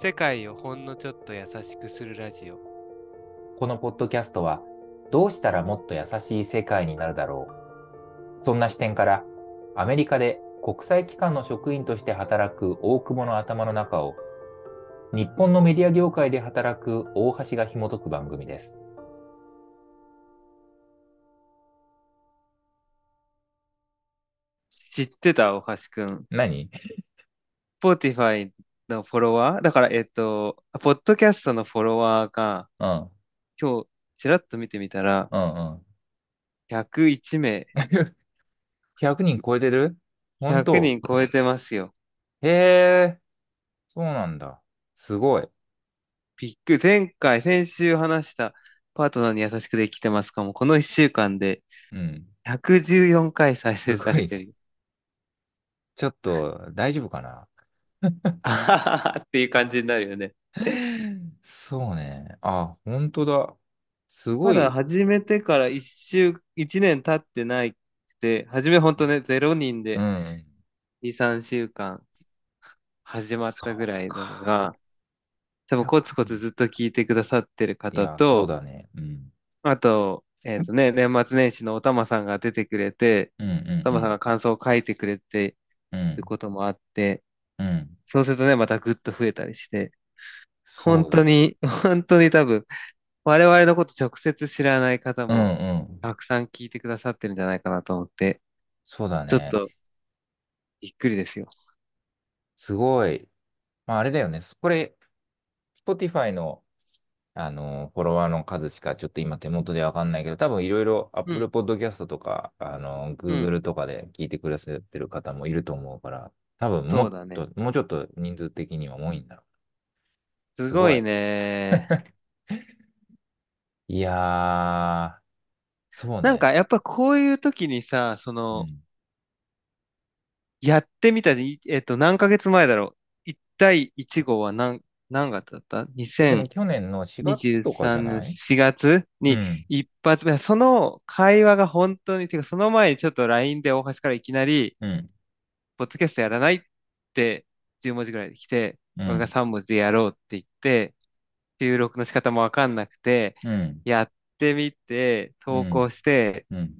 世界をほんのちょっと優しくするラジオこのポッドキャストはどうしたらもっと優しい世界になるだろうそんな視点からアメリカで国際機関の職員として働く大久保の頭の中を日本のメディア業界で働く大橋が紐解く番組です。知ってた大橋くん。何？Spotify のフォロワー？だから、えっと、ポッドキャストのフォロワーがうん。今日ちらっと見てみたらうんうん。101名、100人超えてる？本当？100人超えてますよ。へえ、そうなんだ。すごい。びっくり。前回、先週話したパートナーに優しくできてますかも、この1週間でうん。114回再生されてる。ちょっと大丈夫かな？っていう感じになるよね。そうね。あ、本当だ。すごい。まだ始めてから1週、1年経ってないくて、初めほんとね、0人でうん。2、3週間始まったぐらいのが、多分コツコツずっと聞いてくださってるい方や、そうと、だね。うん。あと、えっとね、年末年始のおたまさんが出てくれて、うんうんおたまさんが感想を書いてくれてうんることもあって、うん。そうするとね、またぐっと増えたりして、本当に、本当に多分、我々のこと直接知らない方うんもうん。たくさん聞いてくださってるんじゃないかなと思って、そうだね。ちょっとびっくりですよ。すごい。まあ、あれだよね。これ、Spotify の、あの、フォロワーの数しかちょっと今手元でわかんないけど、多分いろいろ Apple Podcast とか、あの、Google とかで聞いてくださってる方もいると思うから、多分もっそうだねと、もうちょっと人数的には多いんだろう。すごいね。いやー、そうね。なんかやっぱこういう時にさ、そうん、の、やってみたで、いえっと、何ヶ月前だろう。1対1号は何、何月だった？でも ?2023 去年の4月とかじゃのない？4月？にうん一発目、その会話が本当に、てかその前にちょっと LINE で大橋からいきなり、うん。ポッドキャストやらないって10文字ぐらいで来て、うん俺が3文字でやろうって言って、収録の仕方もわかんなくて、うん。やってみて、投稿して、うん。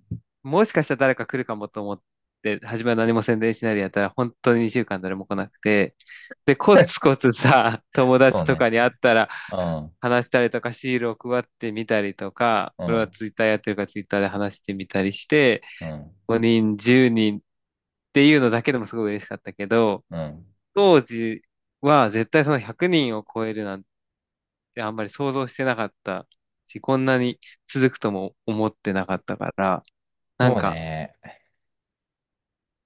もしかしたら誰か来るかもと思って、初めは何も宣伝しないでやったら、本当に2週間誰も来なくて、で、コツコツさ、友達とかに会ったらうん。話したりとか、シールを配ってみたりとか、うん俺はツイッターやってるからツイッターで話してみたりして、うん。5人、10人っていうのだけでもすごい嬉しかったけど、うん。当時は絶対その100人を超えるなんてあんまり想像してなかったし、こんなに続くとも思ってなかったから、なんか、ね。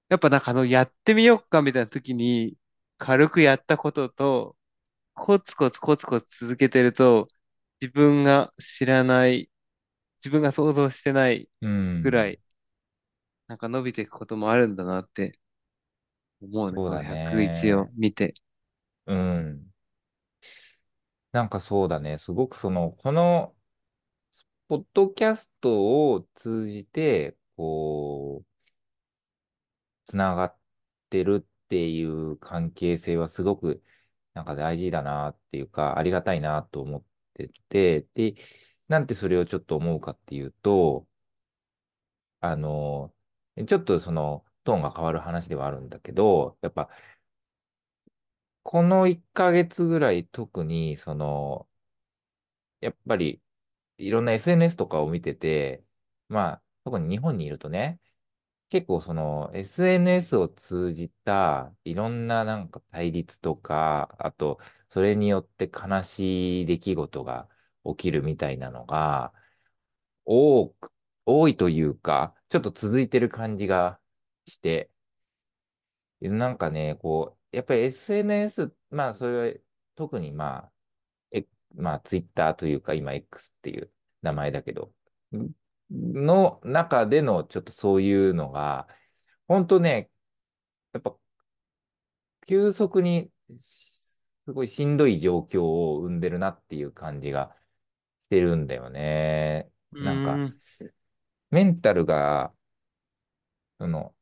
やっぱなんかあの、やってみようかみたいな時に、軽くやったことと、コツコツコツコツ続けてると、自分が知らない、自分が想像してないうん。ぐらい、なんか伸びていくこともあるんだなって思うね、そうだこのね101を見て。うん。なんかそうだね。すごくその、この、ポッドキャストを通じて、こう、つながってるっていう関係性はすごく、なんか大事だなっていうか、ありがたいなと思ってて、で、なんてそれをちょっと思うかっていうと、あの、ちょっとその、トーンが変わる話ではあるんだけど、やっぱ、この1ヶ月ぐらい特に、その、やっぱり、いろんな SNS とかを見てて、まあ、特に日本にいるとね、結構その SNS を通じたいろんななんか対立とか、あと、それによって悲しい出来事が起きるみたいなのが、多く、多いというか、ちょっと続いてる感じがして、なんかね、こう、やっぱり SNS、まあ、それは特にまあ、え、まあ、ツイッターというか、今 X っていう名前だけど、の中でのちょっとそういうのが、本当ね、やっぱ、急速にすごいしんどい状況を生んでるなっていう感じがしてるんだよね。なんか、メンタルが、その、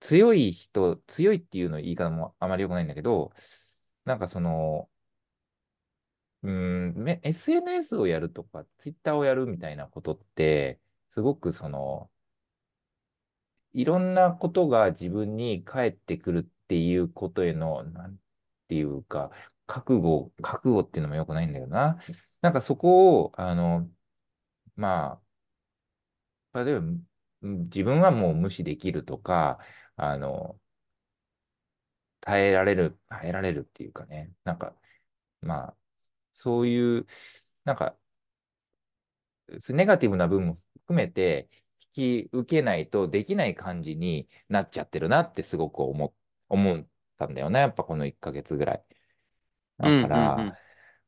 強い人、強いっていうの言い方もあまり良くないんだけど、なんかその、うん、め SNS をやるとか、Twitter をやるみたいなことって、すごくその、いろんなことが自分に返ってくるっていうことへの、なんていうか、覚悟、覚悟っていうのも良くないんだよな。なんかそこを、あの、まあ、例えば、うん自分はもう無視できるとか、あの、耐えられる、耐えられるっていうかね、なんか、まあ、そういう、なんか、ネガティブな部分も含めて、引き受けないとできない感じになっちゃってるなってすごく思、思ったんだよね。やっぱこの1ヶ月ぐらい。だうんうんうから、ん。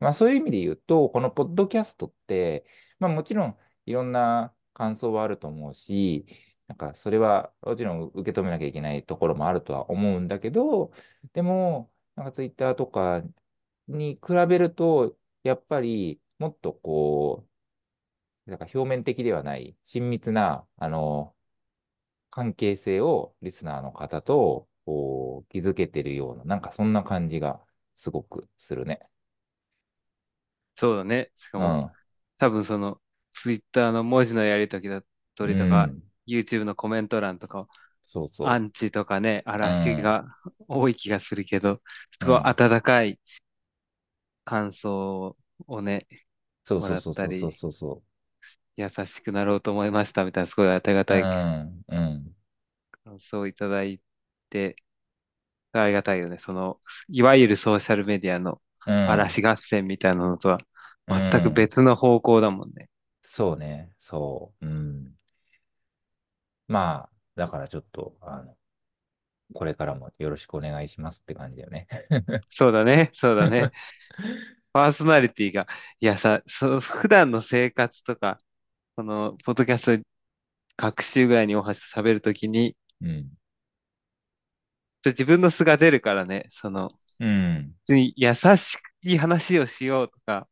まあそういう意味で言うと、このポッドキャストって、まあもちろんいろんな感想はあると思うし、なんかそれはもちろん受け止めなきゃいけないところもあるとは思うんだけど、でも、なんかツイッターとかに比べると、やっぱりもっとこう、なんか表面的ではない親密な、あの、関係性をリスナーの方とこう築けてるような、なんかそんな感じがすごくするね。そうだね。しかも、うん。多分その、ツイッターの文字のやりとりだとうりとか、ん。YouTube のコメント欄とか、そうそアンチとかね、う。う嵐ん。が多い気がするけど、すごいうん。温かい感想をね、もらっそうそうそうたり、そうそうそ優しくなろうと思いましたみたいな、すごいありがう。うたいん。うん。感想をいただいて、ありがたいよね。その、いわゆるソーシャルメディアのうん。嵐合戦みたいなのとはう全くん。別の方向だもんね。そうね。そう。うん。まあ、だからちょっと、あの、これからもよろしくお願いしますって感じだよね。そうだね、そうだね。パーソナリティが、いやさ、そ 普段の生活とか、この、ポッドキャスト各週ぐらいに大橋と喋るときに、うん。自分の素が出るからね、その、うん。普通に優しい話をしようとか、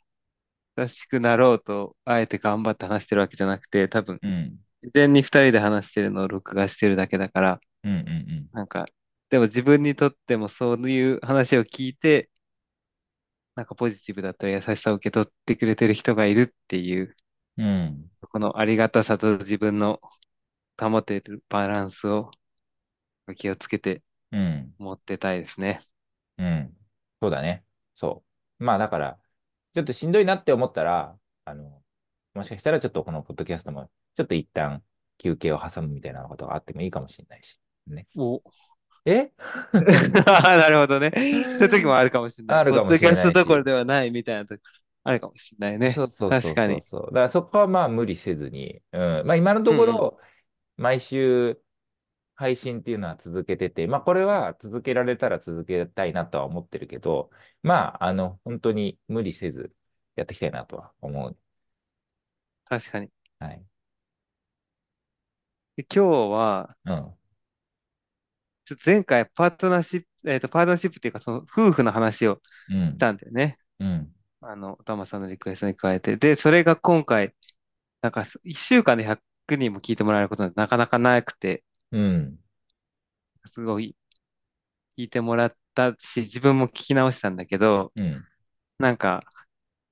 優しくなろうと、あえて頑張って話してるわけじゃなくて、多分、うん。自然に二人で話してるのを録画してるだけだから、うん。うん。なんか、でも自分にとってもそういう話を聞いて、なんかポジティブだったり優しさを受け取ってくれてる人がいるっていう、うん。このありがたさと自分の保てるバランスを気をつけてうん。持ってたいですね。うん。そうだね。そう。まあだから、ちょっとしんどいなって思ったら、あの、もしかしたらちょっとこのポッドキャストも、ちょっと一旦休憩を挟むみたいなことがあってもいいかもしれないし。ね。おえ？なるほどね。そういう時もあるかもしれない。あるかもしポッドキャストどころ。ではないみたいな時あるかもしれないね。そうそうそう確かに。そうそう。だからそこはまあ無理せずに、うん。まあ今の。ところ、毎週配信っていうのは続けてて、まあこれは続けられたら続けたいなとは思ってるけど、まああの、本当に無理せずやっていきたいなとは思う。確かに。はい。で今日は、うん。ちょっと前回パートナーシップ、えっと、パートナーシップっていうか、その夫婦の話をしうん。たんだよね。うん。あの、おたまさんのリクエストに加えて。で、それが今回、なんか、1週間で100人も聞いてもらえることはなかなかなくて、うん。すごい聞いてもらったし、自分も聞き直したんだけど、うん。なんか、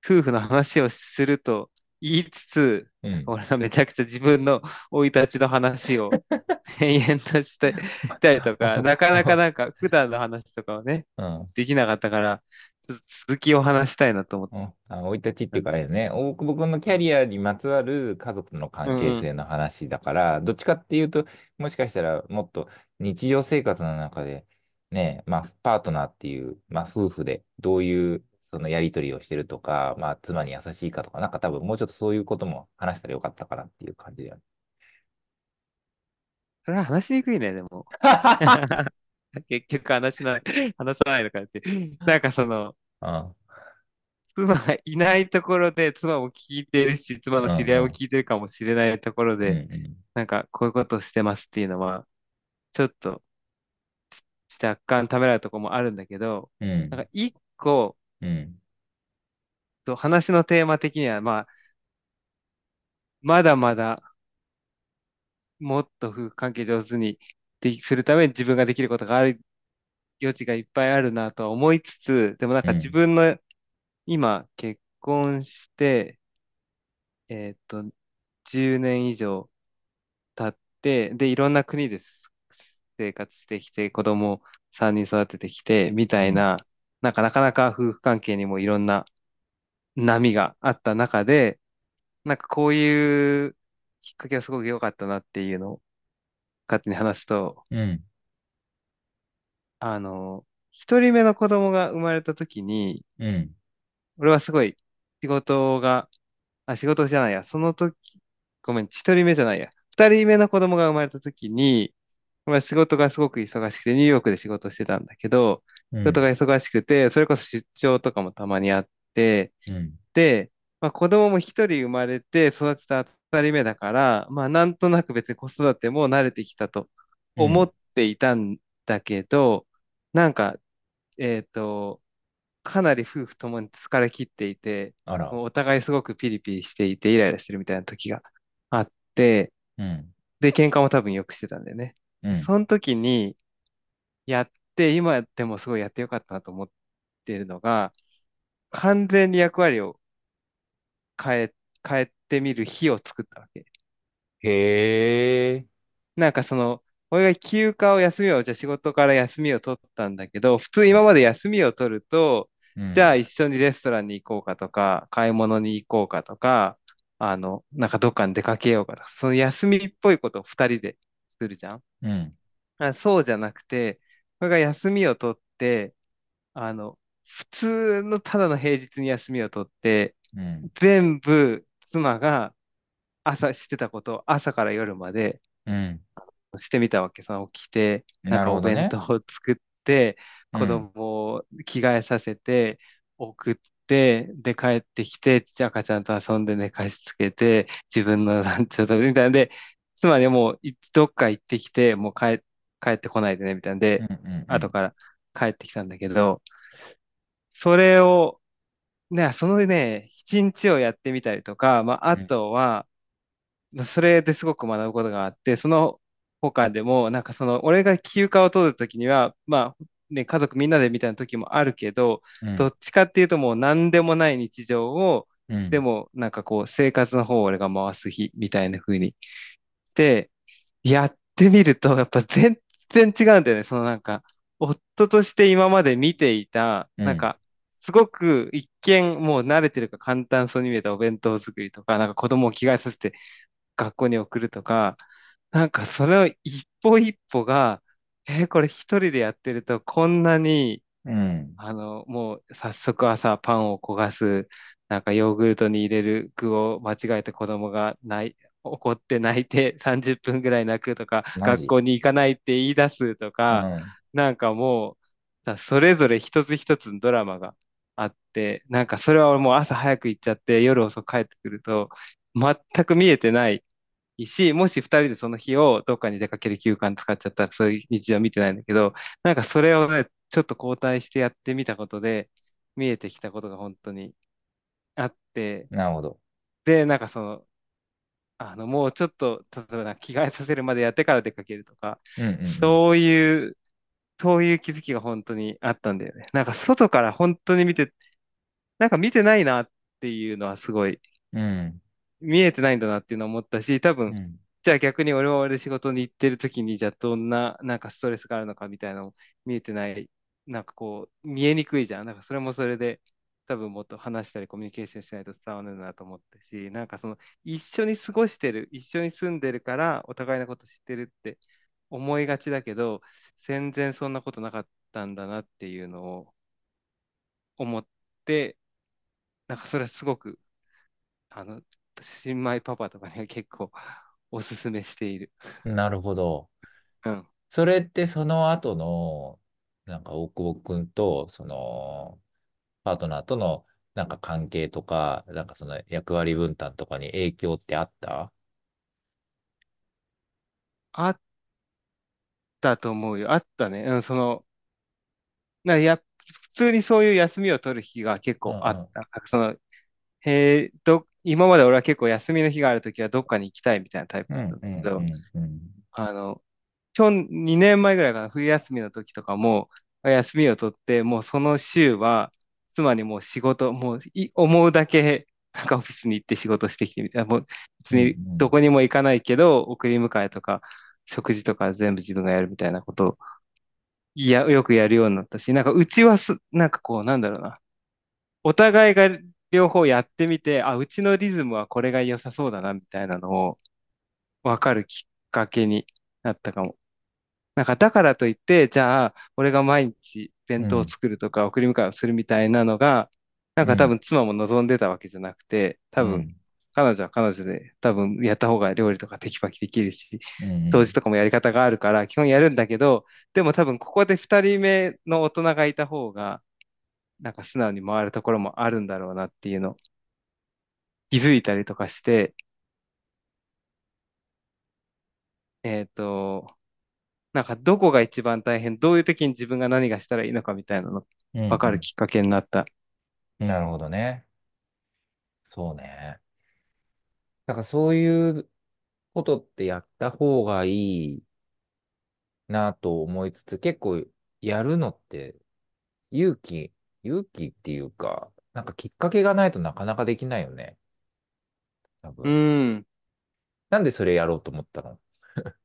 夫婦の話をすると言いつつ、うん。俺はめちゃくちゃ自分の生い立ちの話を 延々としてたりとか、なかなかなんか普段の話とかをね、うん。できなかったから、続きを話したいなと思っうん。あ、生い立ちっていうかあ。れだよね。大久保君のキャリアにまつわる家族の関係。性の話だから、どっちかっていうと、もしかしたらもっと日常生活の中で、ね、まあ、パートナーっていう、まあ、夫婦でどういうそのやりとりをしてるとか、まあ、妻に優しいかとか、なんか多分もうちょっとそういうことも話したらよかったかなっていう感じだよね。それは話しにくいね、でも。結局話しない、話さないのかって。なんかその、うん。妻がいないところで、妻も聞いてるし、妻の知り合いも。聞いてるかもしれないところうんうで、ん。なんかこういうことをしてますっていうのは、ちょっと若干ためらうところもあるんだけど、うん。なんか一個、うん。と話のテーマ的には、まあ、まだまだもっと夫婦関係上手にするために自分ができることがある余地がいっぱいあるなとは思いつつ、でもなんか自うん、分の今結婚して、えーっと、10年以上経って、で、いろんな国です生活してきて、子供3人育ててきて、みうん、たいな、なんかなかなか夫婦関係にもいろんな波があった中で、なんかこういうきっかけはすごく良かったなっていうのを勝手に話すと、うん、あの、一人目の子供が生まれた時に、うん、俺はすごい仕事が、あ、仕事じゃないや、その時、ごめん、一人目じゃないや、二人目の子供が生まれた時に、まあ、仕事がすごく忙しくて、ニューヨークで仕事してたんだけど、うん、仕事が忙しくて、それこそ出張とかもたまにあって、うん、で、まあ、子供も一人生まれて育てた二人目だから、まあ、なんとなく別に子育ても慣れてきたとうん、思っていたんだけど、なんか、えっと、かなり夫婦ともに疲れ切っていて、お互いすごくピリピリしていて、イライラしてるみたいな時があって、うん、で、喧嘩も多分よくしてたんだよね。うん、その時に、やって、今でもすごいやってよかったなと思っているのが、完全に役割を変え、変えてみる日を作ったわけ。へえ、なんかその、俺が休暇を休みを、じゃあ仕事から休みを取ったんだけど、普通今まで休みを取ると、うん、じゃあ一緒にレストランに行こうかとか、買い物に行こうかとか、あの、なんかどっかに出かけようかとか、その休みっぽいことを二人でするじゃん。うん、あ、そうじゃなくて、これが休みを取って、あの、普通のただの平日に休みを取って、うん、全部妻が朝してたことを朝から夜までうん、してみたわけ。その起きて、なんかお。弁当を作って、子うん、供を着替えさせて、送って、で、帰ってきて、赤ちゃんと遊んで寝かしつけて、自分のランチを食べるみたいな。んで、妻にもういどっか行ってきて、もう帰、帰ってこないでね、みたいな。んで、うん、うん、うん、後から帰ってきたんだけど、それを、ね、そのね、一日をやってみたりとか、まあ、あうん、とは、それですごく学ぶことがあって、その他でも、なんかその、俺が休暇を取るときには、まあ、ね、家族みんなでみたいな時もあるけど、うん、どっちかっていうともう何でもない日常を、うん、でもなんかこう、生活の方を俺が回す日みたいな風に。で、やってみると、やっぱ全然違うんだよね。そのなんか、夫として今まで見ていた、うん、なんか、すごく一見もう慣れてるか簡単そうに見えたお弁当作りとか、なんか子供を着替えさせて学校に送るとか、なんかそれを一歩一歩が、えーこれ一人でやってるとこんなに、うん、あの、もう早速朝パンを焦がす、なんかヨーグルトに入れる具を間違えて子供が泣い、怒って泣いて30分ぐらい泣くとか、学校に行かないって言い出すとか、うん、なんかもう、さそれぞれ一つ一つのドラマがあって、なんかそれはもう朝早く行っちゃって夜遅く帰ってくると、全く見えてないし、もし二人でその日をどっかに出かける休暇に使っちゃったらそういう日常見てないんだけど、なんかそれをね、ちょっと交代してやってみたことで、見えてきたことが本当にあって、なるほど。で、なんかその、あの、もうちょっと、例えば着替えさせるまでやってから出かけるとか、うん、うん、そういう、そういう気づきが本当にあったんだよね。なんか外から本当に見て、なんか見てないなっていうのはすごいうん、うん、見えてないんだなっていうのを思ったし、多分、うん、じゃあ逆に俺は俺で仕事に行ってる時に、じゃあどんな、なんかストレスがあるのかみたいなのも見えてない、なんかこう、見えにくいじゃん。なんかそれもそれで、多分もっと話したりコミュニケーションしないと伝わるなと思ったし、なんかその、一緒に過ごしてる、一緒に住んでるから、お互いのこと知ってるって思いがちだけど、全然そんなことなかったんだなっていうのを思って、なんかそれはすごくあの、新米パパとかには結構 おすすめしている。なるほど。うん。それってその後の、なんか大久保くんと、その、パートナーとの、なんか関係とか、なんかその役割分担とかに影響ってあった？あったと思うよ。あったね。うん、その、な、や、普通にそういう休みを取る日が結構あっうんうん。た。その、へえ、ど、今まで俺は結構休みの日があるときはどっかに行きたいみたいなタイプだったんだけど。あの、去年、2年前ぐらいかな、冬休みの時とかも、休みを取って、もうその週は、妻にもう仕事、もうい思うだけ、なんかオフィスに行って仕事してきてみたいな、もう別うんにどこにも行かないけど、送り迎えとか、食事とか全部自分がやるみたいなことを、いや、よくやるようになったし、なんかうちはす、なんかこう、なんだろうな。お互いが両方やってみて、あ、うちのリズムはこれが良さそうだな、みたいなのを分かるきっかけになったかも。なんかだからといって、じゃあ、俺が毎日弁当をうん、作るとか送り迎えをするみたいなのが、なんうん、か多分妻も望んでたわけじゃなくて、多分うん、彼女は彼女で多分やった方が料理とかテキパキできるし、うん、掃除とかもやり方があるから、基本やるんだけど、でも多分ここで二人目の大人がいた方が、なんか素直に回るところもあるんだろうなっていうのを気づいたりとかして、えっと、なんかどこが一番大変、どういう時に自分が何がしたらいいのかみたいなのうん、分かうん。るきっかけになった。なるほどね。そうね。だからそういうことってやった方がいいなと思いつつ、結構やるのって勇気、勇気っていうか、なんかきっかけがないとなかなかできないよね。多う分。ん。なんでそれやろうと思ったの？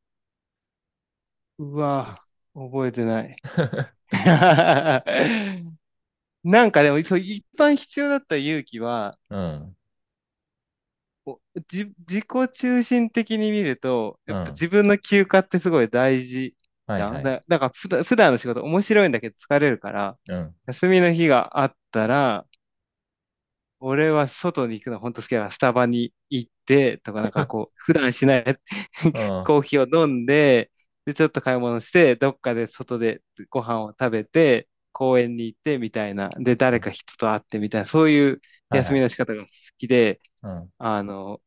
うわ、覚えてない。なんかでも、そう一番必要だった勇気は、うん、おじ、自己中心的に見ると、やっぱうん。自分の休暇ってすごい大事ん。はいはい。だ、だから普段、普段の仕事面白いんだけど疲れるから、うん。休みの日があったら、俺は外に行くの本当好きだから、スタバに行ってとか、なんかこう、普段しないうん。コーヒーを飲んで、で、ちょっと買い物して、どっかで外でご飯を食べて、公園に行ってみたいな、で、誰か人と会ってみたいな、そういう休み。の仕方が好きで、うん。あの、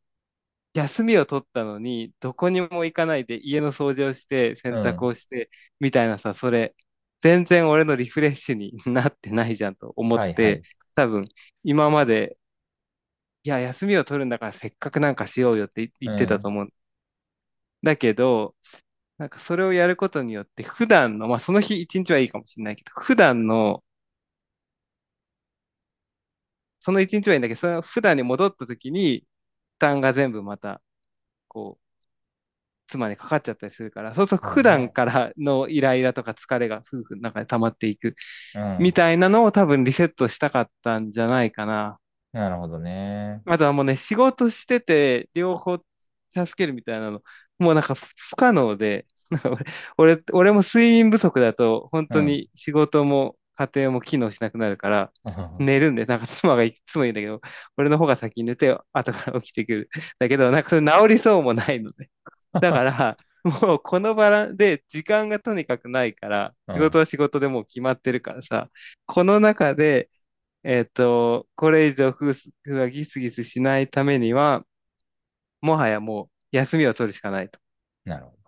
休みを取ったのに、どこにも行かないで家の掃除をして、洗濯うん。をして、みたいなさ、それ、全然俺のリフレッシュになってないじゃんと思って、はいはい。多分、今までいや、休みを取るんだからせっかくなんかしようよって言ってたとうん。思う。だけど、なんかそれをやることによって、普段の、まあその日一日はいいかもしれないけど、普段の、その一日はいいんだけど、その普段に戻った時に、負担が全部また、こう、妻にかかっちゃったりするから、そうすると普段。からのイライラとか疲れが夫婦の中で溜まっていく、うん。みたいなのを多分リセットしたかったんじゃないかな。なるほどね。あとはもうね、仕事してて、両方助けるみたいなの、もうなんか不不可能で、俺、俺、俺も睡眠不足だと、本うん。当に仕事も家庭も機能しなくなるから、寝るんで、なんか妻がいつも言うんだけど、俺の方が先に寝て、後から起きてくる。だけど、なんかそれ治りそうもないので。だから、もうこのバラで時間がとにかくないから、仕事うん。は仕事でもう決まってるからさ、この中で、えっと、これ以上夫婦がギスギスしないためには、もはやもう休みを取るしかないと。っなるほど。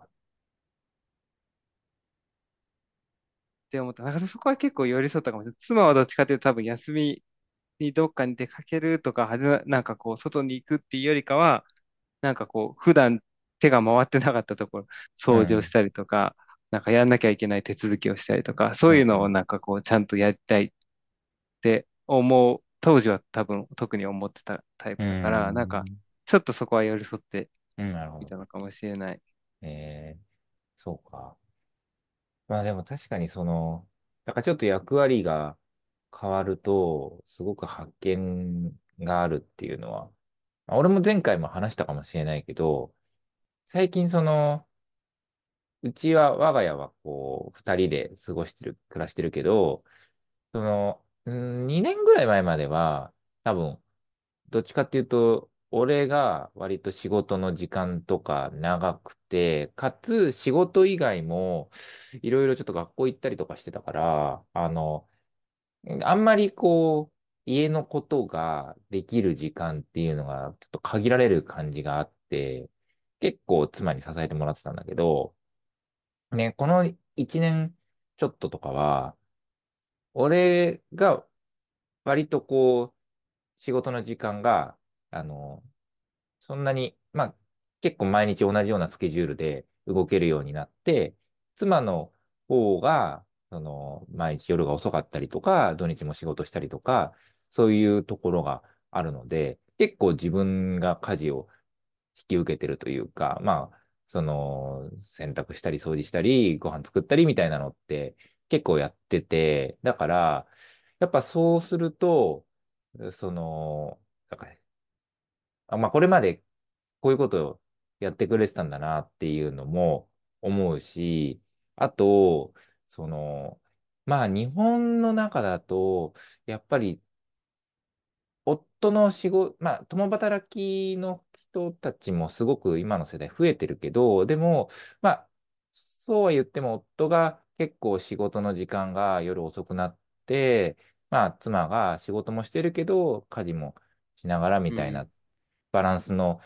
て思った。なんか そこは結構寄り添ったかもしれない。妻はどっちかというと多分休みにどっかに出かけるとか、はじめなんかこう、外に行くっていうよりかは、なんかこう、普段手が回ってなかったところ、うん。掃除をしたりとか、なんかやんなきゃいけない手続きをしたりとか、そういうのをうん。なんかこう、ちゃんとやりたいって思う、当時は多分特に思ってたタイうプだから、なんか、ん。ちょっとそこは寄り添って。いたのかもしれない。えー、そうか。まあでも確かにその、だかちょっと役割が変わると、すごく発見があるっていうのは、まあ俺も前回も話したかもしれないけど、最近その、うちは、我が家はこう、二人で過ごしてる、暮らしてるけど、その、うん2年ぐらい前までは、多分、どっちかっていうと、俺が割と仕事の時間とか長くて、かつ仕事以外もいろいろちょっと学校行ったりとかしてたから、あの、あんまりこう、家のことができる時間っていうのがちょっと限られる感じがあって、結構妻に支えてもらってたんだけど、ね、この1年ちょっととかは、俺が割とこう、仕事の時間が、あの、そんなに、まあ、結構毎日同じようなスケジュールで動けるようになって、妻の方が、その、毎日夜が遅かったりとか、土日も仕事したりとか、そういうところがあるので、結構自分が家事を引き受けてるというか、まあ、その、洗濯したり掃除したり、ご飯作ったりみたいなのって結構やってて、だから、やっぱそうすると、その、なんかあ、まあ、これまでこういうことをやってくれてたんだなっていうのも思うし、あと、その、まあ、日本の中だと、やっぱり夫の仕事、まあ、共働きの人たちもすごく今の世代増えてるけど、でも、まあ、そうは言っても夫が結構仕事の時間が夜遅くなって、まあ、妻が仕事もしてるけど、家事もしながらみたいな。バランスの、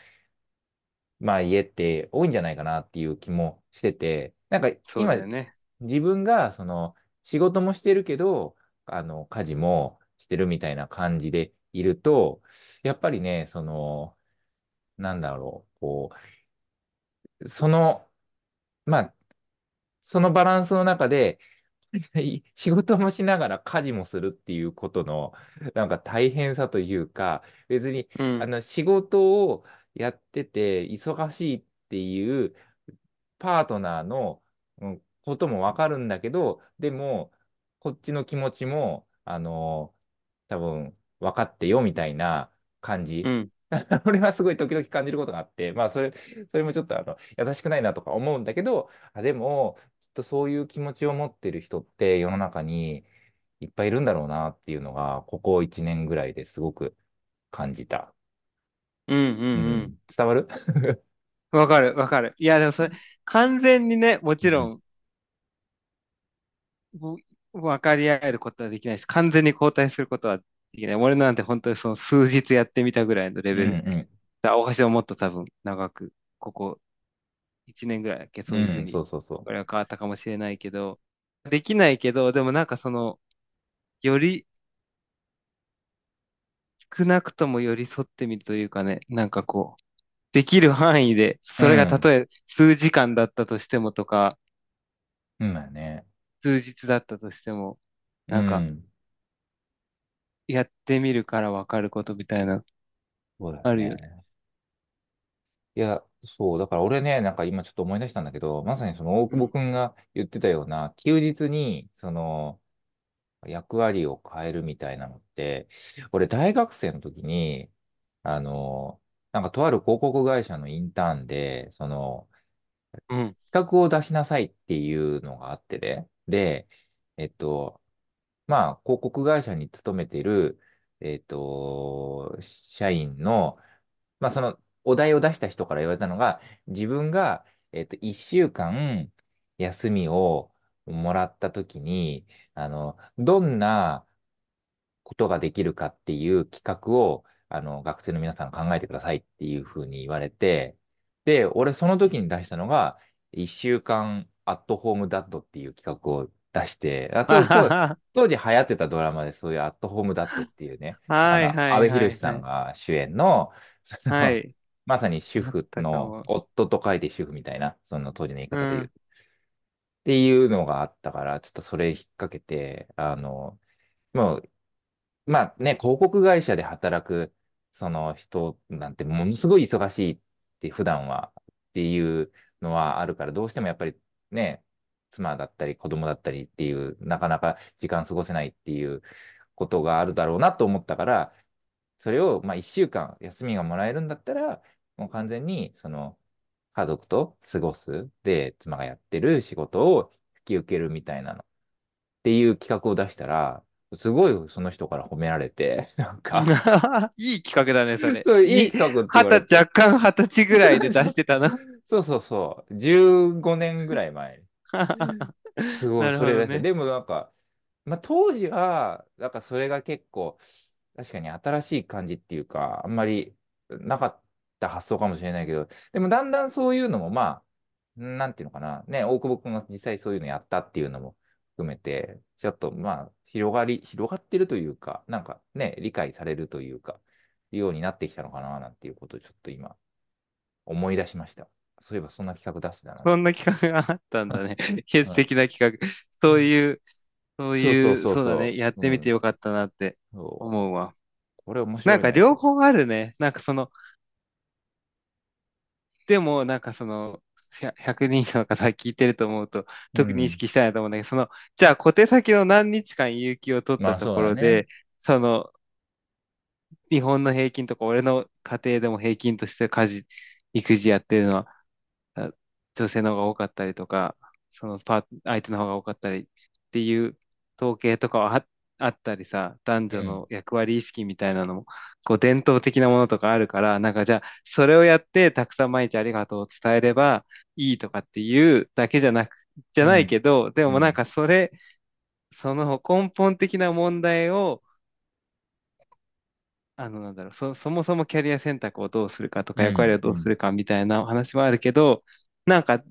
まあ、家って多いんじゃないかなっていう気もしてて、なんか今、ね。自分がその仕事もしてるけど、あの、家事もしてるみたいな感じでいると、やっぱりね、その、なんだろう、こう、その、まあ、そのバランスの中で、仕事もしながら家事もするっていうことの、なんか大変さというか、別に、うん。あの、仕事をやってて忙しいっていうパートナーのうんこともわかるんだけど、でも、こっちの気持ちも、あの、多分分かってよみたいな感じ。うん。俺はすごい時々感じることがあって、まあ、それ、それもちょっとあの優しくないなとか思うんだけど、あ、でも、とそういう気持ちを持ってる人って世の中にいっぱいいるんだろうなっていうのが、ここ1年ぐらいですごく感じた。うん。うん。うん。うん。伝わる？わかる、わかる。いや、でもそれ、完全にね、もうん。ちろん、ぼ分かり合えることはできないし、完全に交代することはできない。俺なんて本当にその数日やってみたぐらいのレうんベル。うだ大橋はもっと多分長く、ここ1年ぐらいだっけ、ん。うん、そそういうふうに、うそうそこれは変わったかもしれないけど、できないけど、でもなんかその、より少なくとも寄り添ってみるというかね、なんかこう、できる範囲で、う。うそれがたん。とえ数時間だったとしてもとか、うん、まあね。数日だったとしても、うなんか、ん。やってみるからわかることみたいな、そうだよあるよね。ね。いや、そう、だから俺ね、なんか今ちょっと思い出したんだけど、まさにその大久保うん。くんが言ってたような、休日に、その、役割を変えるみたいなのって、俺大学生の時に、あの、なんかとある広告会社のインターンで、その、うん。企画を出しなさいっていうのがあってね。で、えっと、まあ、広告会社に勤めてる、えっと、社員の、まあ、そのお題を出した人から言われたのが、自分が、えっと、1週間休みをもらった時に、あの、どんなことができるかっていう企画を、あの、学生の皆さん考えてくださいっていうふうに言われて、で、俺その時に出したのが、1週間アットホームダッドっていう企画を出して、あ、当時、当時流行ってたドラマでそういうアットホームダッドっていうね、あはいの、はい阿部寛はいはい。さんが主演の、はい。まさに主婦の。夫と書いて主婦みたいな、その当時の言い方で言う。うん。っていうのがあったから、ちょっとそれ引っ掛けて、あの、もうまあね、広告会社で働く、その人なんてものすごい忙しいって普段はっていうのはあるから、どうしてもやっぱりね、妻だったり子供だったりっていう、なかなか時間過ごせないっていうことがあるだろうなと思ったから、それをまあ1週間休みがもらえるんだったら、もう完全にその家族と過ごす、で、妻がやってる仕事を引き受けるみたいなのっていう企画を出したら、すごいその人から褒められて、なんか、いい企画だね、それ。そういい企画って言われはた、て。若干二十歳ぐらいで出してたな。そうそうそう。15年ぐらい前。すごい、それ出しね。でもなんか、まあ当時は、なんかそれが結構、確かに新しい感じっていうか、あんまりなかった発想かもしれないけど、でもだんだんそういうのもまあ、なんていうのかな、ね、大久保君が実際そういうのやったっていうのも含めて、ちょっとまあ、広がり、広がってるというか、なんかね、理解されるというか、いうようになってきたのかな、なんていうことをちょっと今、思い出しました。そういえばそんな企画出してたな、そんな。企画があったんだね。素うん敵な企画。そういう、そういう、そうだね。やっ。てみてよかったなってそう。思うわ。これ面なんか白いねと。両方あるね。なんかその、でもなんかその、ひゃ100人以上の方が聞いてると思うと、特に意うん。識したいなと思うんだけど、その、じゃあ小手先の何日間有給を取っまあたとそうだね。ころで、その、日本の平均とか、俺の家庭でも平均として家事、育児やってるのは、あ女性の方が多かったりとか、そのパー、相手の方が多かったりっていう統計とかはあ、あったりさ、男女うん。の役割意識みたいなのも、こう伝統的なものとかあるから、なんかじゃあ、それをやってたくさん毎日ありがとうを伝えればいいとかっていうだけじゃなく、じゃないうん。けど、でもなんうん。かそれ、その根本的な問題をあの、なんだろう、そ、そもそもキャリア選択をどうするかとか、役割をうん。うん。どうするかみたいなお話はあるけど、なんか、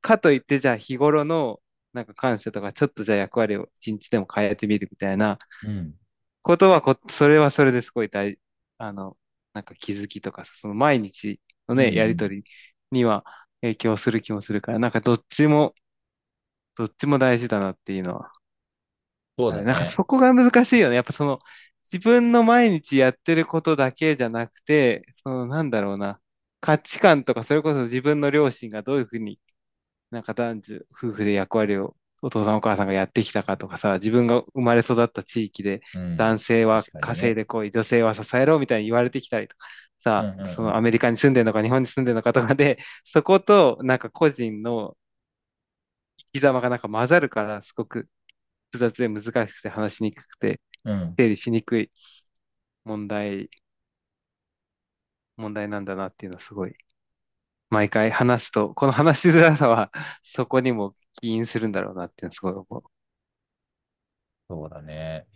かといって、じゃあ日頃の、なんか感謝とか、ちょっとじゃあ役割を一日でも変えてみるみたいなうん。ことはこ、それはそれですごい大、あの、なんか気づきとかさ、その毎日のうん。ね、やうん。りとりには影響する気もするから、なんかどっちも、どっちも大事だなっていうのはあれ、なんかそうだね。そこが難しいよね。やっぱその、自分の毎日やってることだけじゃなくて、その、なんだろうな、価値観とか、それこそ自分の両親がどういうふうに、なんか男女、夫婦で役割をお父さんお母さんがやってきたかとかさ、自分が生まれ育った地域で、うん。男性は。稼いでこい、女性は支えろみたいに言われてきたりとか、さ、うんうんそうん。のアメリカに住んでるのか日本に住んでるのかとかで、そこと、なんか個人の生き様がなんか混ざるから、すごく複雑で難しくて話しにくくて、うん。整理しにくい問題、問題なんだなっていうのはすごい、毎回話すと、この話しづらさはそこにも起因するんだろうなっていうのはすごい思う。そうだね。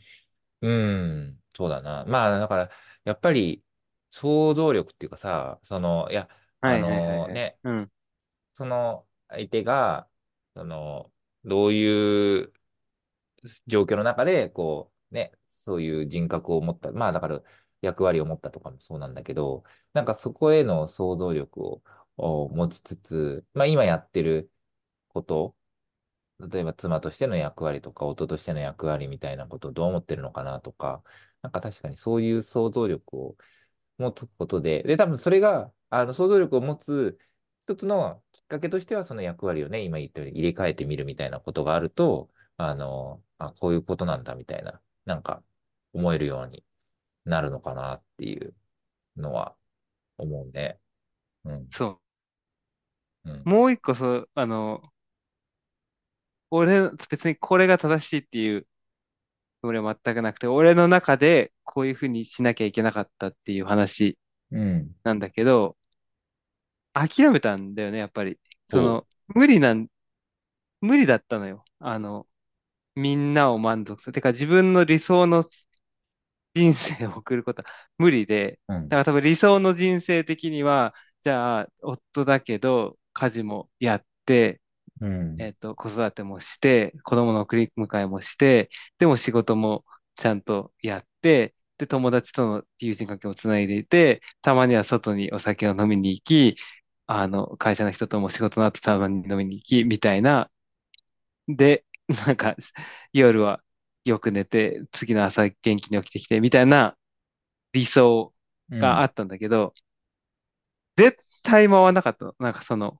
うん。そうだな。まあ、だから、やっぱり、想像力っていうかさ、その、いや、あはいはいはいはい。のね、うん。その相手が、その、どういう状況の中で、こう、ね、そういう人格を持った、まあだから役割を持ったとかもそうなんだけど、なんかそこへの想像力をお持ちつつ、まあ今やってること、例えば妻としての役割とか、夫としての役割みたいなことをどう思ってるのかなとか、なんか確かにそういう想像力を持つことで、で、多分それが、あの、想像力を持つ一つのきっかけとしては、その役割をね、今言ったように入れ替えてみるみたいなことがあると、あの、あ、こういうことなんだみたいな、なんか思えるようになるのかなっていうのは思うね。うん、そうもう一個そう、あの、俺、別にこれが正しいっていう俺は全くなくて、俺の中でこういうふうにしなきゃいけなかったっていう話うん、なんだけど、諦めたんだよね、やっぱり。そその、無理なん、無理だったのよ。あの、みんなを満足する。てか自分の理想の人生を送ることは無理で、う。うん、だから多分理想の人生的には、じゃあ、夫だけど、家事もやって、うん、えっと、子育てもして、子供の送り迎えもして、でも仕事もちゃんとやって、で、友達との友人関係をつないでいて、たまには外にお酒を飲みに行き、あの、会社の人とも仕事の後たまに飲みに行き、みたいな。で、なんか、夜はよく寝て、次の朝元気に起きてきて、みたいな理想うん、があったんだけど、絶対回らなかったの。なんかその、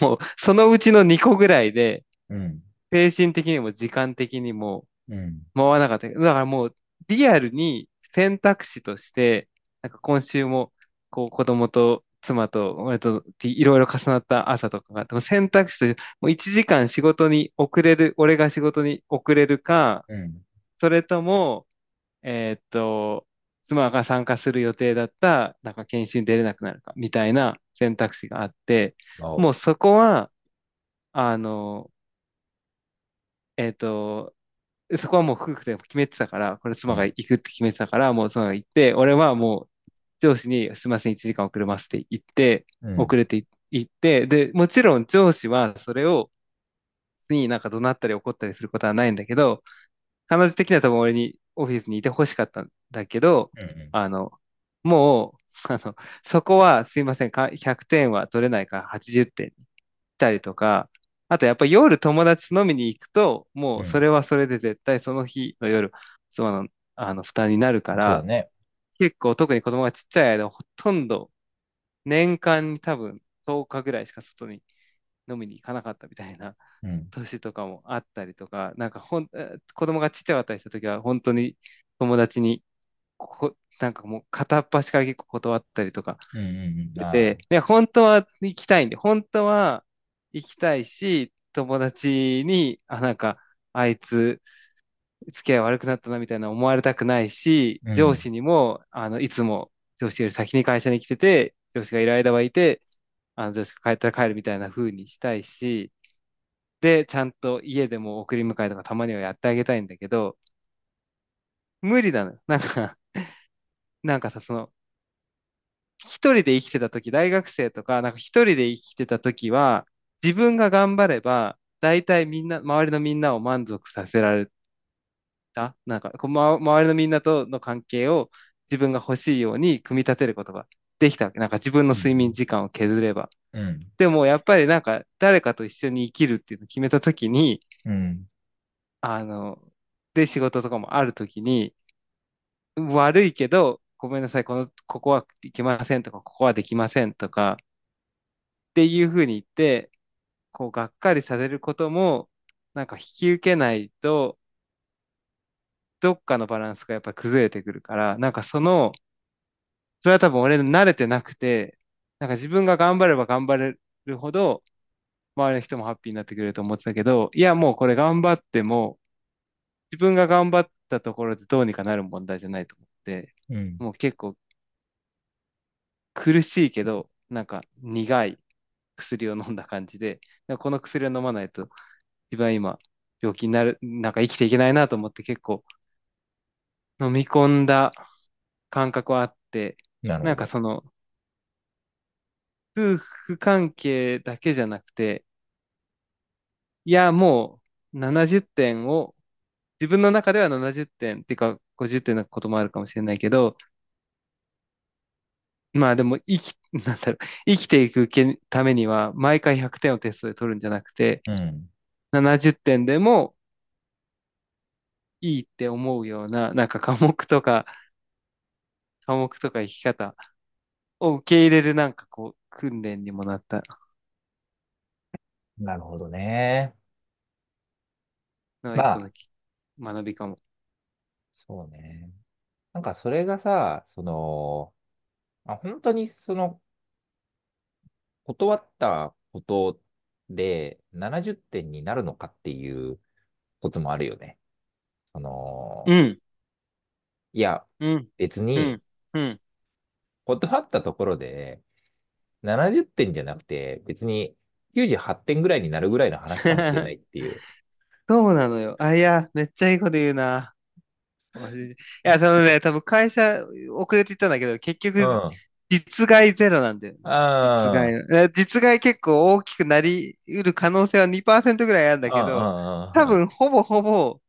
もう、そのうちの2個ぐらいで、うん、精神的にも時間的にもうん、回らなかった。だからもう、リアルに選択肢として、なんか今週も、こう、子供と妻と、俺といろいろ重なった朝とかがあって、選択肢として、もう1時間仕事に遅れる、俺が仕事に遅れるか、うん、それとも、えーっと、妻が参加する予定だった、なんか研修に出れなくなるか、みたいな選択肢があって、もうそこは、あの、えーっと、そこはもう夫婦で決めてたから、これ妻がうん、行くって決めてたから、もう妻が行って、俺はもう上司にすみません、1時間遅れますって言って、うん、遅れて行って、で、もちろん上司はそれを、になんか怒鳴ったり怒ったりすることはないんだけど、彼女的には多分俺にオフィスにいて欲しかったんだけど、うん、あの、もう、あの、そこはすいません、か100点は取れないから80点にしたりとか、あとやっぱり夜友達と飲みに行くと、もうん。うそれはそれで絶対その日の夜、その、あの負担になるから、ね。結構特に子供がちっちゃい間、ほとんど年間に多分10日ぐらいしか外に飲みに行かなかったみたいなうん。年とかもあったりとか、なんかほん、え子供がちっちゃかったりした時は、本当に友達にこ、なんかもう片っ端から結構断ったりとかうんうんうん。で、本当は行きたいんで、本当は行きたいし、友達に、あ、なんか、あいつ、付き合い悪くなったなみたいな思われたくないし、あ。うん。上司にも、あの、いつも上司より先に会社に来てて、上司がいる間はいて、あの、上司が帰ったら帰るみたいな風にしたいし、で、ちゃんと家でも送り迎えとかたまにはやってあげたいんだけど、無理なのよ。なんか、なんかさ、その、一人で生きてた時、大学生とか、なんか一人で生きてた時は、自分が頑張れば、大体みんな、周りのみんなを満足させられた？なんか、こう、ま、周りのみんなとの関係を自分が欲しいように組み立てることができたわけ。なんか自分の睡眠うん。時間を削れば。うん。でも、やっぱりなんか、誰かと一緒に生きるっていうのを決めた時に、うん。あの、で、仕事とかもある時に、悪いけど、ごめんなさい、この、ここはいけませんとか、ここはできませんとか、っていうふうに言って、こう、がっかりさせることも、なんか引き受けないと、どっかのバランスがやっぱ崩れてくるから、なんかその、それは多分俺慣れてなくて、なんか自分が頑張れば頑張れるほど、周りの人もハッピーになってくれると思ってたけど、いや、もうこれ頑張っても、自分が頑張ったところでどうにかなる問題じゃないと思って、うん。もう結構苦しいけど、なんか苦い薬を飲んだ感じで、この薬を飲まないと自分は今病気になる、なんか生きていけないなと思って結構飲み込んだ感覚はあって、なんかなるほど。その夫婦関係だけじゃなくて、いやもう70点を自分の中では70点っていうか50点のこともあるかもしれないけど、まあでも生き、なんだろう、生きていくけためには毎回100点をテストで取るんじゃなくて、うん。70点でもいいって思うような、なんか科目とか、科目とか生き方を受け入れるなんかこう、訓練にもなったなるほどね。まあ、学びかも。そうね。なんかそれがさ、その、あ、本当にその、断ったことで70点になるのかっていうこともあるよね。その、うん、いや、うん、別にうん、うん。断ったところで70点じゃなくて、別に98点ぐらいになるぐらいの話かもしれないっていう。そうなのよ。あ、いや、めっちゃいいこと言うな。いや、そのね、多分会社遅れて行ったんだけど、結局、うん。実害ゼロなんだよね。実害実害結構大きくなり得る可能性は2%ぐらいあるんだあ、けど、多分ほぼほぼ、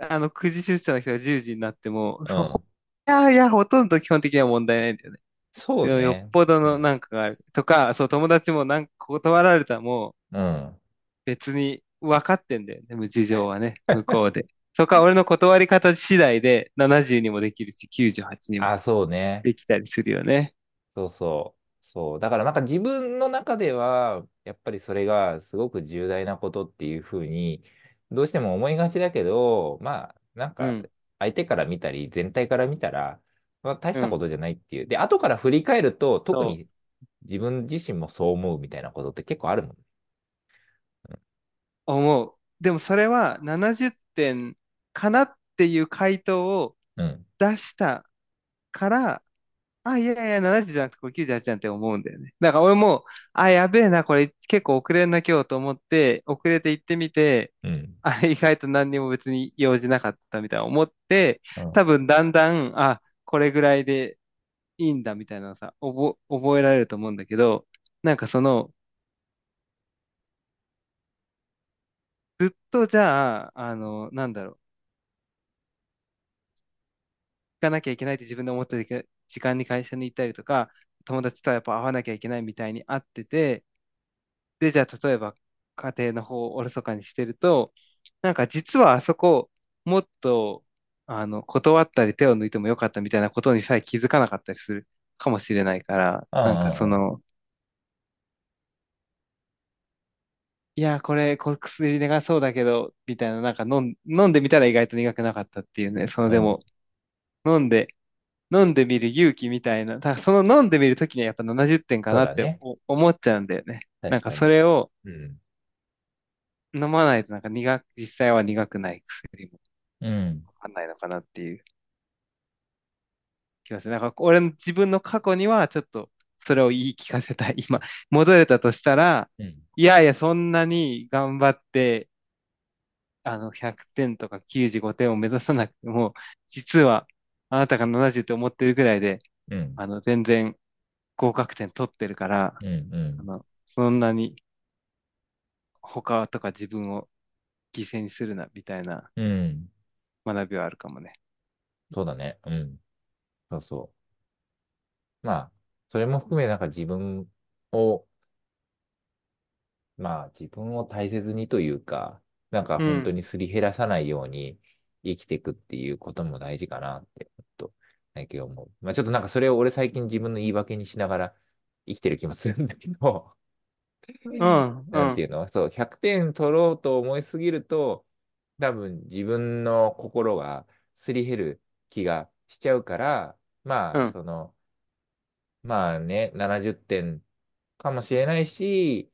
あの、9時出社の人が10時になっても。いやいや、ほとんど基本的には問題ないんだよね。よよっそうね。ぽどのうん。なんかがある。とか、そう、友達もなんか断られたも、うん。別に分かってんだよね、無事情はね、向こうで。そこは俺の断り方次第で70にもできるし、98にもあ、そうね。できたりするよね。そうそう。そう。だからなんか自分の中では、やっぱりそれがすごく重大なことっていうふうに、どうしても思いがちだけど、まあ、なんか、うん、相手から見たり、全体から見たら、まあ、大しうん、たことじゃないっていう。で、後から振り返ると、特に自分自身もそう思うみたいなことって結構あるもん。思う。でもそれは70点かなっていう回答をうん。出したから、あ、いやいや、70じゃなくてこれ98じゃんって思うんだよね。だから俺も、あ、やべえな、これ結構遅れんな今日と思って、遅れて行ってみて、うん。あ、意外と何にも別に用事なかったみたいな思って、うん。多分だんだん、あ、これぐらいでいいんだみたいなのさ、覚、覚えられると思うんだけど、なんかその、ずっとじゃあ、あの、なんだろう、行かなきゃいけないって自分で思って時間に会社に行ったりとか、友達とはやっぱ会わなきゃいけないみたいにあってて、で、じゃあ例えば家庭の方をおろそかにしてると、なんか実はあそこ、もっと、あの、断ったり手を抜いてもよかったみたいなことにさえ気づかなかったりするかもしれないから、うんなんか。その、いや、これ、こ薬苦そうだけど、みたいな、なんか飲ん、飲んでみたら意外と苦くなかったっていうね、そのでも、うん。飲んで、飲んでみる勇気みたいな、だからその飲んでみるときにはやっぱ70点かなってそうだね。お思っちゃうんだよね。なんか確かに。それをうん。飲まないとなんか苦く、実際は苦くない薬もうん。わかんないのかなっていう気がする。だから俺の自分の過去にはちょっとそれを言い聞かせたい。今、戻れたとしたら、うん。いやいや、そんなに頑張って、あの、100点とか95点を目指さなくても、実はあなたが70って思ってるぐらいで、うん。あの、全然合格点取ってるから、うん。うん。あの、そんなに他とか自分を犠牲にするな、みたいなうん学びはあるかもね。そうだね。うん。そうそう。まあ、それも含め、なんか自分を、まあ、自分を大切にというか、なんかうん。本当にすり減らさないように生きていくっていうことも大事かなって、ちょっと、最近思う。まあ、ちょっとなんかそれを俺最近自分の言い訳にしながら生きてる気もするんだけど、うん、うん。なんていうの？そう、100点取ろうと思いすぎると、多分自分の心がすり減る気がしちゃうから、まあ、うん。その、まあね、70点かもしれないし、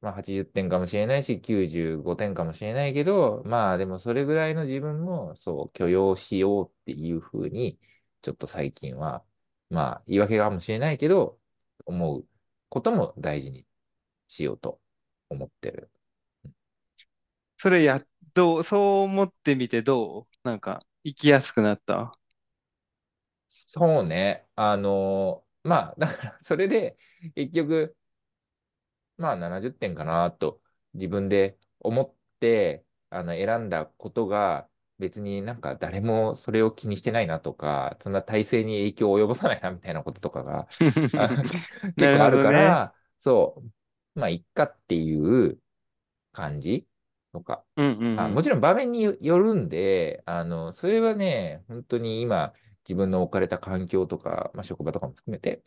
まあ80点かもしれないし、95点かもしれないけど、まあでもそれぐらいの自分もそう許容しようっていうふうに、ちょっと最近は、まあ言い訳かもしれないけど、思うことも大事にしようと思ってる。それや、どう、そう思ってみてどう？なんか、生きやすくなった？そうね。あのまあ、だからそれで結局、まあ70点かなと自分で思ってあの選んだことが別になんか誰もそれを気にしてないなとか、そんな体制に影響を及ぼさないなみたいなこととかがあ 結構ある。から、そう、まあいっかっていう感じとか。うんうんあ、うん。もちろん場面によるんで、あの、それはね、本当に今自分の置かれた環境とか、まあ、職場とかも含めて、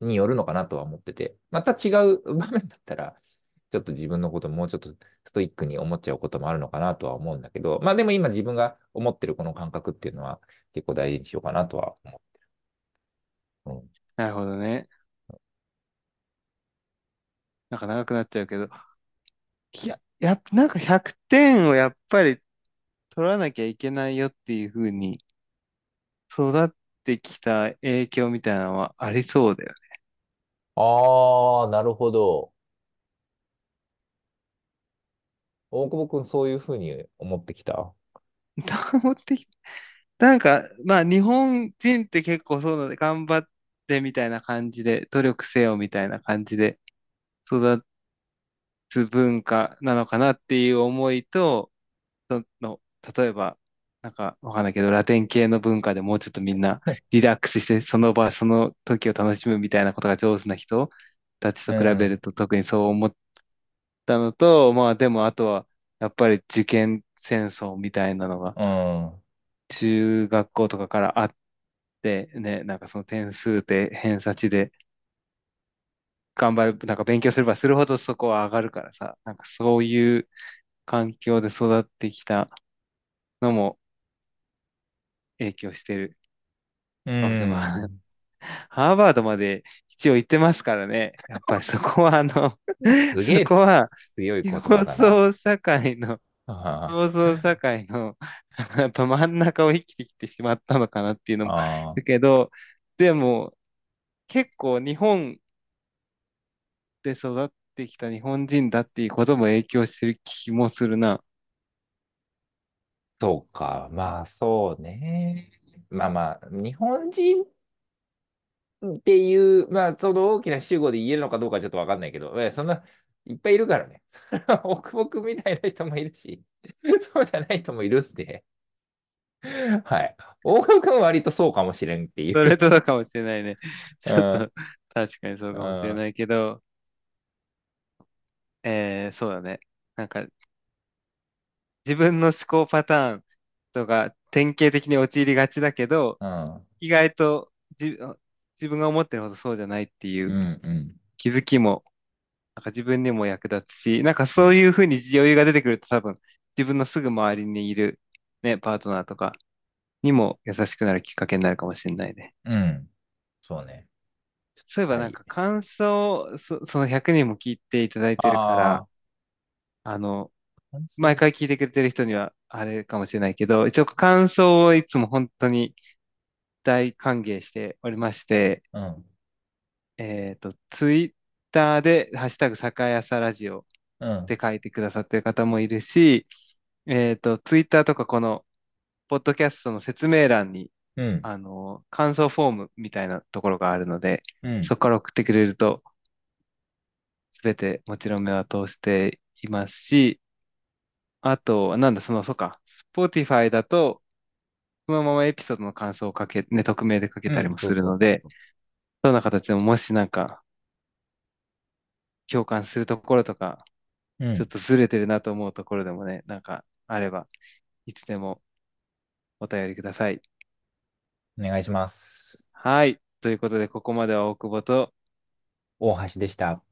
によるのかなとは思ってて、また違う 場面だったら、ちょっと自分のこともうちょっとストイックに思っちゃうこともあるのかなとは思うんだけど、まあでも今自分が思ってるこの感覚っていうのは結構大事にしようかなとは思う。うん、なるほどね。なんか長くなっちゃうけど。いや、やっぱなんか100点をやっぱり取らなきゃいけないよっていうふうに育ってきた影響みたいなのはありそうだよねああ、なるほど。大久保くんそういうふうに思ってきた？思ってきなんか、まあ日本人って結構そうなので頑張ってみたいな感じで、努力せよみたいな感じで育つ文化なのかなっていう思いと、その、例えば、なんかわかんないけど、ラテン系の文化でもうちょっとみんなリラックスして、その場、その時を楽しむみたいなことが上手な人たちと比べうん、ると特にそう思ったのと、まあでもあとは、やっぱり受験戦争みたいなのがうん、中学校とかからあってね、なんかその点数で偏差値で頑張る、なんか勉強すればするほどそこは上がるからさ、なんかそういう環境で育ってきたのも影響してるうかもしれない。ん。ハーバードまで一応行ってますからね。やっぱりそこはあのそこは強い言葉競だな。争社会の、あ競争社会の、やっぱ真ん中を生きてきてしまったのかなっていうのもあ、だけど、でも結構日本で育ってきた日本人だっていうことも影響してる気もするな。そうか。まあ、そうね。まあまあ、日本人っていう、まあ、その大きな主語で言えるのかどうかちょっとわかんないけど、えそんな、いっぱいいるからね。大久保君みたいな人もいるし、そうじゃない人もいるんで、はい。大川君は割とそうかもしれんっていそれう。とそうかもしれないね。うん。ちょっと、確かにそううかもしれなん。いけど、えー、そうだね。なんか、自分の思考パターンとか、典型的に陥りがちだけど、うん。意外とじ自分が思ってるほどそうじゃないっていう。気づきも、なんか自分にも役立つし、なんかそういうふうに余裕が出てくると多分、自分のすぐ周りにいる、ね、パートナーとかにも優しくなるきっかけになるかもしれないね。うんそうね。そういえばなんはい。か感想、そ、その100人も聞いていただいてるから、ああの、毎回聞いてくれてる人にはあれかもしれないけど、一応感想をいつも本当に大歓迎しておりまして、う。うん。えっと、ツイッターで、ハッシュタグ、酒朝ラジオっうん。て書いてくださってる方もいるし、えっと、ツイッターとかこの、ポッドキャストの説明欄に、うん。あの、感想フォームみたいなところがあるので、うん。そこから送ってくれると、すべてもちろん目は通していますし、あと、なんだ、その、そうか、Spotify だと、そのままエピソードの感想をかけ、ね、匿名でかけうん。たりもするので、どんな形でももしなんか共感するところとか、う。うん。ちょっとずれてるなと思うところでもね、なんかあれば、いつでもお便りください。お願いします。はい。ということで、ここまでは大久保と、大橋でした。